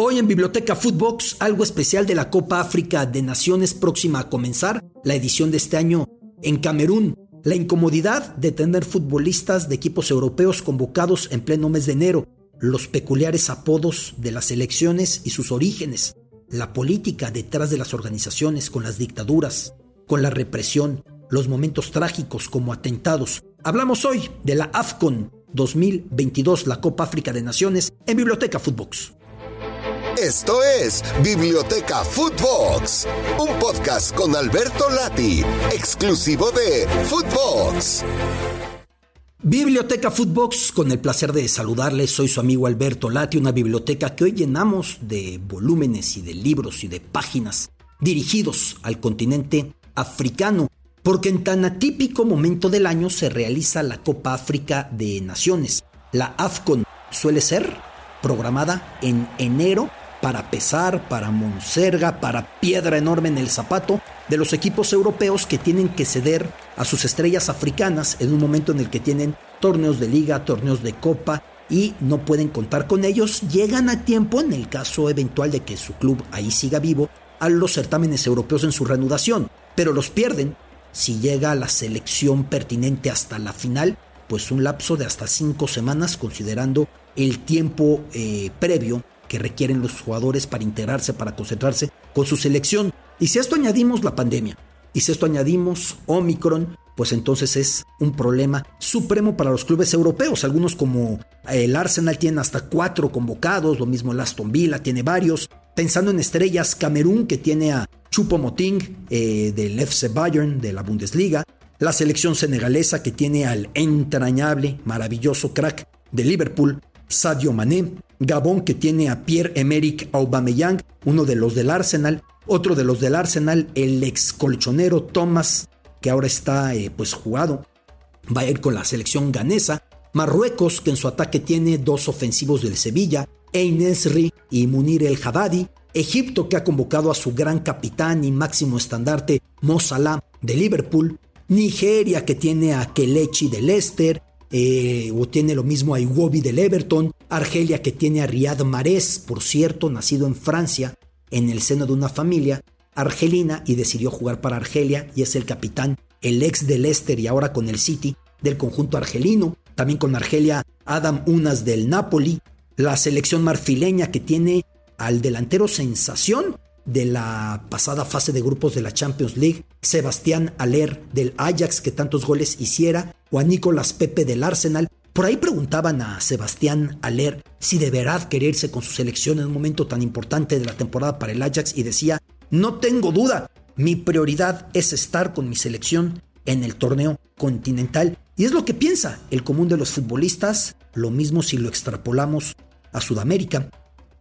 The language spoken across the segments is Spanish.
Hoy en Biblioteca Footbox, algo especial de la Copa África de Naciones próxima a comenzar, la edición de este año en Camerún. La incomodidad de tener futbolistas de equipos europeos convocados en pleno mes de enero, los peculiares apodos de las elecciones y sus orígenes, la política detrás de las organizaciones con las dictaduras, con la represión, los momentos trágicos como atentados. Hablamos hoy de la AFCON 2022, la Copa África de Naciones, en Biblioteca Footbox. Esto es Biblioteca Footbox, un podcast con Alberto Lati, exclusivo de Footbox. Biblioteca Footbox, con el placer de saludarles, soy su amigo Alberto Lati, una biblioteca que hoy llenamos de volúmenes y de libros y de páginas dirigidos al continente africano, porque en tan atípico momento del año se realiza la Copa África de Naciones. La AFCON suele ser programada en enero para Pesar, para Monserga, para Piedra Enorme en el Zapato, de los equipos europeos que tienen que ceder a sus estrellas africanas en un momento en el que tienen torneos de liga, torneos de copa y no pueden contar con ellos, llegan a tiempo, en el caso eventual de que su club ahí siga vivo, a los certámenes europeos en su reanudación, pero los pierden. Si llega la selección pertinente hasta la final, pues un lapso de hasta cinco semanas considerando el tiempo eh, previo que requieren los jugadores para integrarse, para concentrarse con su selección. Y si esto añadimos la pandemia, y si esto añadimos Omicron, pues entonces es un problema supremo para los clubes europeos. Algunos como el Arsenal tienen hasta cuatro convocados, lo mismo el Aston Villa tiene varios. Pensando en estrellas, Camerún que tiene a Chupo Moting eh, del FC Bayern de la Bundesliga. La selección senegalesa que tiene al entrañable, maravilloso crack de Liverpool, Sadio Mané. Gabón que tiene a Pierre-Emerick Aubameyang, uno de los del Arsenal, otro de los del Arsenal, el ex colchonero Thomas, que ahora está eh, pues jugado, va a ir con la selección ganesa. Marruecos, que en su ataque tiene dos ofensivos del Sevilla, Einesri y Munir el Haddadi. Egipto, que ha convocado a su gran capitán y máximo estandarte Mo Salah de Liverpool. Nigeria, que tiene a Kelechi de Leicester. Eh, o tiene lo mismo a Iwobi del Everton, Argelia que tiene a Riyad Mahrez, por cierto, nacido en Francia, en el seno de una familia argelina y decidió jugar para Argelia y es el capitán, el ex del Leicester y ahora con el City del conjunto argelino, también con Argelia Adam Unas del Napoli, la selección marfileña que tiene al delantero sensación de la pasada fase de grupos de la Champions League, Sebastián Aller del Ajax que tantos goles hiciera, o a Nicolás Pepe del Arsenal. Por ahí preguntaban a Sebastián Aller si deberá quererse con su selección en un momento tan importante de la temporada para el Ajax y decía, no tengo duda, mi prioridad es estar con mi selección en el torneo continental. Y es lo que piensa el común de los futbolistas, lo mismo si lo extrapolamos a Sudamérica.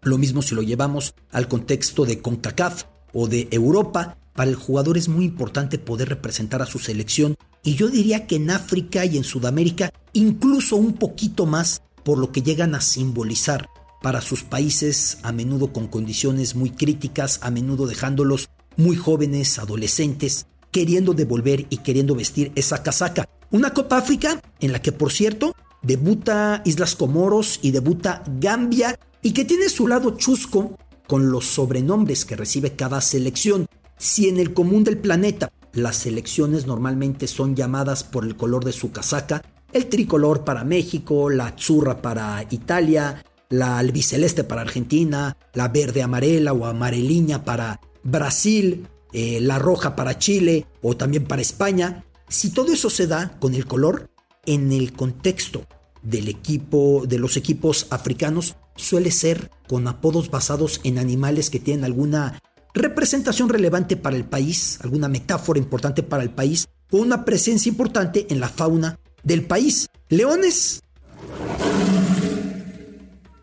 Lo mismo si lo llevamos al contexto de CONCACAF o de Europa. Para el jugador es muy importante poder representar a su selección y yo diría que en África y en Sudamérica incluso un poquito más por lo que llegan a simbolizar para sus países a menudo con condiciones muy críticas, a menudo dejándolos muy jóvenes, adolescentes, queriendo devolver y queriendo vestir esa casaca. Una Copa África en la que por cierto debuta Islas Comoros y debuta Gambia y que tiene su lado chusco con los sobrenombres que recibe cada selección. Si en el común del planeta las selecciones normalmente son llamadas por el color de su casaca, el tricolor para México, la azurra para Italia, la albiceleste para Argentina, la verde amarela o amareliña para Brasil, eh, la roja para Chile o también para España. Si todo eso se da con el color, en el contexto del equipo, de los equipos africanos, suele ser con apodos basados en animales que tienen alguna representación relevante para el país, alguna metáfora importante para el país o una presencia importante en la fauna del país. Leones.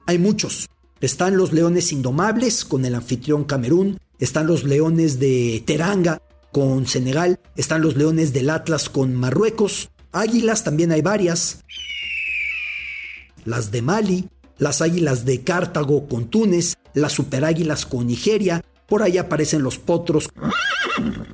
Hay muchos. Están los leones indomables con el anfitrión Camerún, están los leones de Teranga con Senegal, están los leones del Atlas con Marruecos, águilas también hay varias, las de Mali, las águilas de Cartago con Túnez, las superáguilas con Nigeria, por ahí aparecen los potros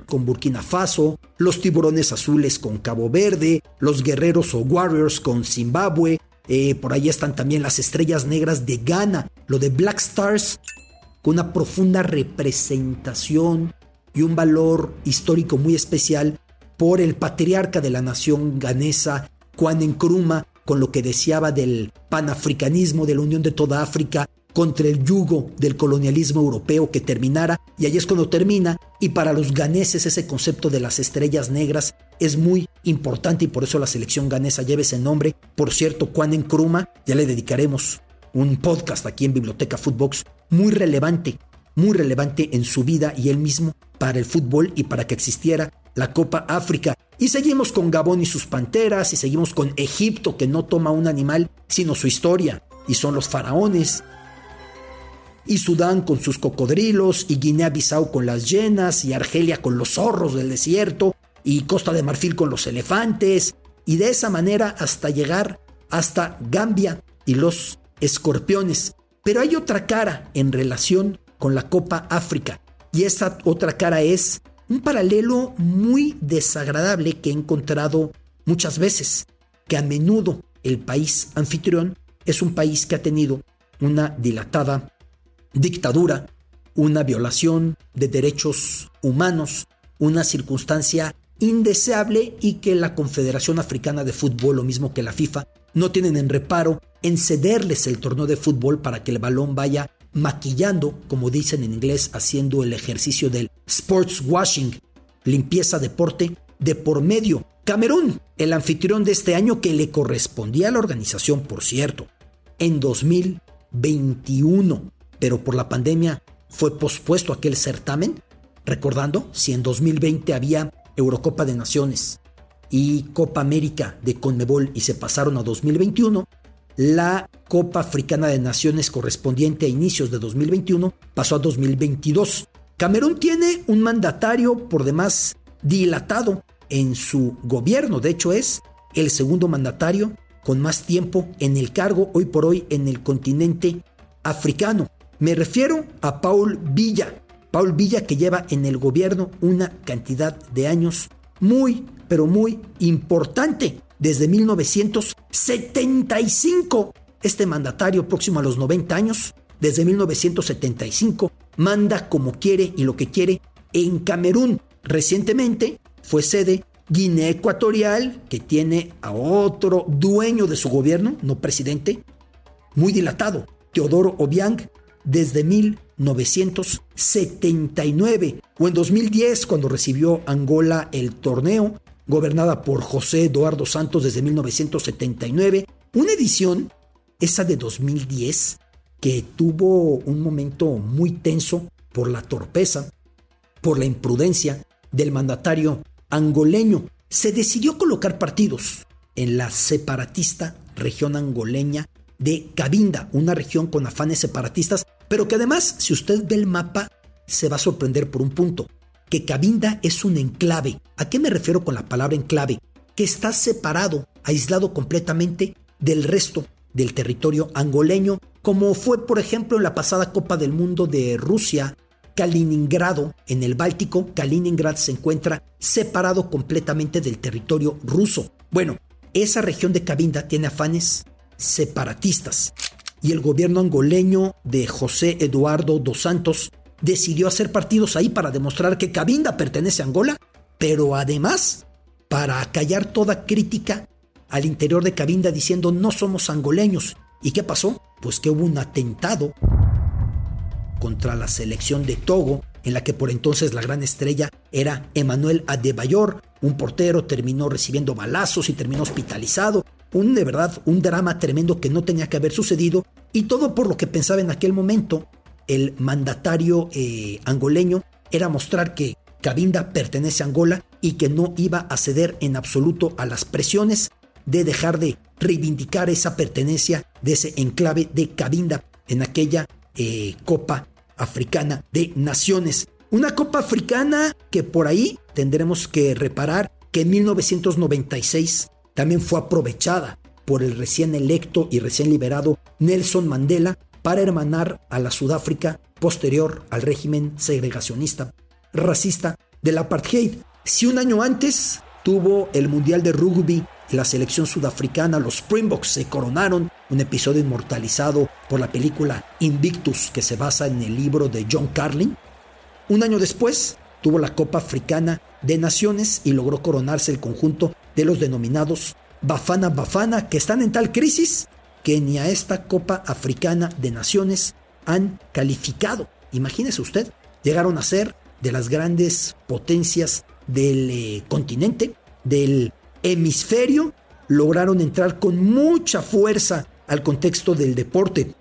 con Burkina Faso, los tiburones azules con Cabo Verde, los guerreros o warriors con Zimbabue, eh, por ahí están también las estrellas negras de Ghana, lo de Black Stars con una profunda representación y un valor histórico muy especial por el patriarca de la nación ganesa, Juan Nkrumah, con lo que deseaba del panafricanismo, de la unión de toda África contra el yugo del colonialismo europeo que terminara, y ahí es cuando termina, y para los ganeses ese concepto de las estrellas negras es muy importante y por eso la selección ganesa lleva ese nombre. Por cierto, Juan Nkrumah, ya le dedicaremos un podcast aquí en Biblioteca Footbox muy relevante, muy relevante en su vida y él mismo para el fútbol y para que existiera la Copa África. Y seguimos con Gabón y sus panteras, y seguimos con Egipto que no toma un animal, sino su historia, y son los faraones. Y Sudán con sus cocodrilos, y Guinea-Bissau con las llenas, y Argelia con los zorros del desierto, y Costa de Marfil con los elefantes, y de esa manera hasta llegar hasta Gambia y los escorpiones. Pero hay otra cara en relación con la Copa África, y esa otra cara es un paralelo muy desagradable que he encontrado muchas veces, que a menudo el país anfitrión es un país que ha tenido una dilatada dictadura, una violación de derechos humanos, una circunstancia indeseable y que la Confederación Africana de Fútbol, lo mismo que la FIFA, no tienen en reparo en cederles el torneo de fútbol para que el balón vaya maquillando, como dicen en inglés, haciendo el ejercicio del sports washing, limpieza deporte de por medio. Camerún, el anfitrión de este año que le correspondía a la organización, por cierto, en 2021, pero por la pandemia fue pospuesto aquel certamen, recordando si en 2020 había Eurocopa de Naciones y Copa América de Conmebol y se pasaron a 2021, la Copa Africana de Naciones correspondiente a inicios de 2021 pasó a 2022. Camerún tiene un mandatario por demás dilatado en su gobierno, de hecho es el segundo mandatario con más tiempo en el cargo hoy por hoy en el continente africano. Me refiero a Paul Villa. Paul Villa que lleva en el gobierno una cantidad de años muy, pero muy importante desde 1975. Este mandatario próximo a los 90 años, desde 1975, manda como quiere y lo que quiere en Camerún. Recientemente fue sede Guinea Ecuatorial, que tiene a otro dueño de su gobierno, no presidente, muy dilatado, Teodoro Obiang, desde 1979 o en 2010 cuando recibió Angola el torneo gobernada por José Eduardo Santos desde 1979, una edición, esa de 2010, que tuvo un momento muy tenso por la torpeza, por la imprudencia del mandatario angoleño. Se decidió colocar partidos en la separatista región angoleña de Cabinda, una región con afanes separatistas, pero que además, si usted ve el mapa, se va a sorprender por un punto que Cabinda es un enclave. ¿A qué me refiero con la palabra enclave? Que está separado, aislado completamente del resto del territorio angoleño, como fue por ejemplo en la pasada Copa del Mundo de Rusia, Kaliningrado, en el Báltico, Kaliningrad se encuentra separado completamente del territorio ruso. Bueno, esa región de Cabinda tiene afanes separatistas y el gobierno angoleño de José Eduardo dos Santos decidió hacer partidos ahí para demostrar que Cabinda pertenece a Angola, pero además para acallar toda crítica al interior de Cabinda diciendo no somos angoleños. ¿Y qué pasó? Pues que hubo un atentado contra la selección de Togo, en la que por entonces la gran estrella era Emanuel Adebayor, un portero, terminó recibiendo balazos y terminó hospitalizado. Un de verdad, un drama tremendo que no tenía que haber sucedido, y todo por lo que pensaba en aquel momento el mandatario eh, angoleño era mostrar que Cabinda pertenece a Angola y que no iba a ceder en absoluto a las presiones de dejar de reivindicar esa pertenencia de ese enclave de Cabinda en aquella eh, Copa Africana de Naciones. Una Copa Africana que por ahí tendremos que reparar que en 1996 también fue aprovechada por el recién electo y recién liberado Nelson Mandela para hermanar a la Sudáfrica posterior al régimen segregacionista racista del apartheid. Si un año antes tuvo el Mundial de Rugby la selección sudafricana, los Springboks, se coronaron, un episodio inmortalizado por la película Invictus que se basa en el libro de John Carlin. Un año después tuvo la Copa Africana de Naciones y logró coronarse el conjunto de los denominados Bafana Bafana que están en tal crisis que ni a esta Copa Africana de Naciones han calificado. Imagínese usted, llegaron a ser de las grandes potencias del eh, continente, del hemisferio, lograron entrar con mucha fuerza al contexto del deporte.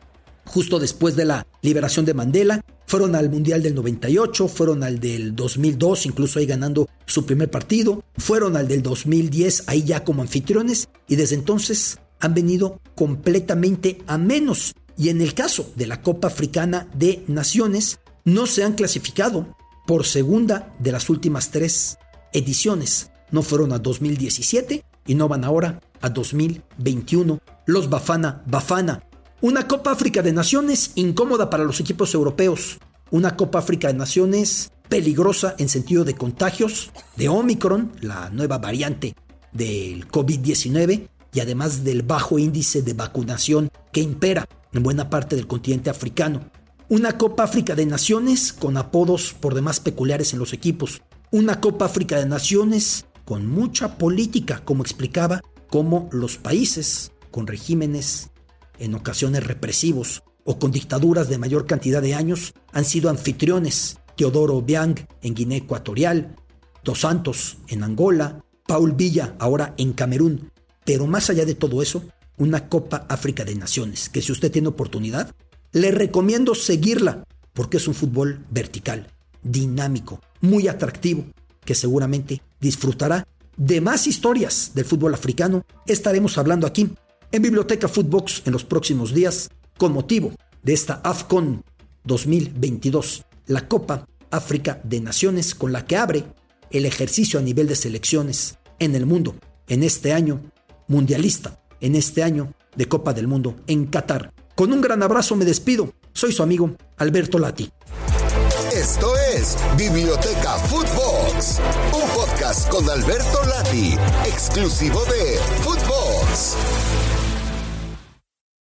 Justo después de la liberación de Mandela, fueron al Mundial del 98, fueron al del 2002, incluso ahí ganando su primer partido, fueron al del 2010, ahí ya como anfitriones, y desde entonces han venido completamente a menos. Y en el caso de la Copa Africana de Naciones, no se han clasificado por segunda de las últimas tres ediciones. No fueron a 2017 y no van ahora a 2021. Los Bafana Bafana. Una Copa África de Naciones incómoda para los equipos europeos. Una Copa África de Naciones peligrosa en sentido de contagios de Omicron, la nueva variante del COVID-19, y además del bajo índice de vacunación que impera en buena parte del continente africano. Una Copa África de Naciones con apodos por demás peculiares en los equipos. Una Copa África de Naciones con mucha política, como explicaba, como los países con regímenes en ocasiones represivos o con dictaduras de mayor cantidad de años han sido anfitriones. Teodoro Obiang en Guinea Ecuatorial, Dos Santos en Angola, Paul Villa ahora en Camerún. Pero más allá de todo eso, una Copa África de Naciones, que si usted tiene oportunidad, le recomiendo seguirla, porque es un fútbol vertical, dinámico, muy atractivo, que seguramente disfrutará de más historias del fútbol africano. Estaremos hablando aquí en Biblioteca Footbox en los próximos días con motivo de esta AFCON 2022, la Copa África de Naciones con la que abre el ejercicio a nivel de selecciones en el mundo en este año mundialista, en este año de Copa del Mundo en Qatar. Con un gran abrazo me despido. Soy su amigo Alberto Lati. Esto es Biblioteca Footbox, un podcast con Alberto Lati, exclusivo de Footbox.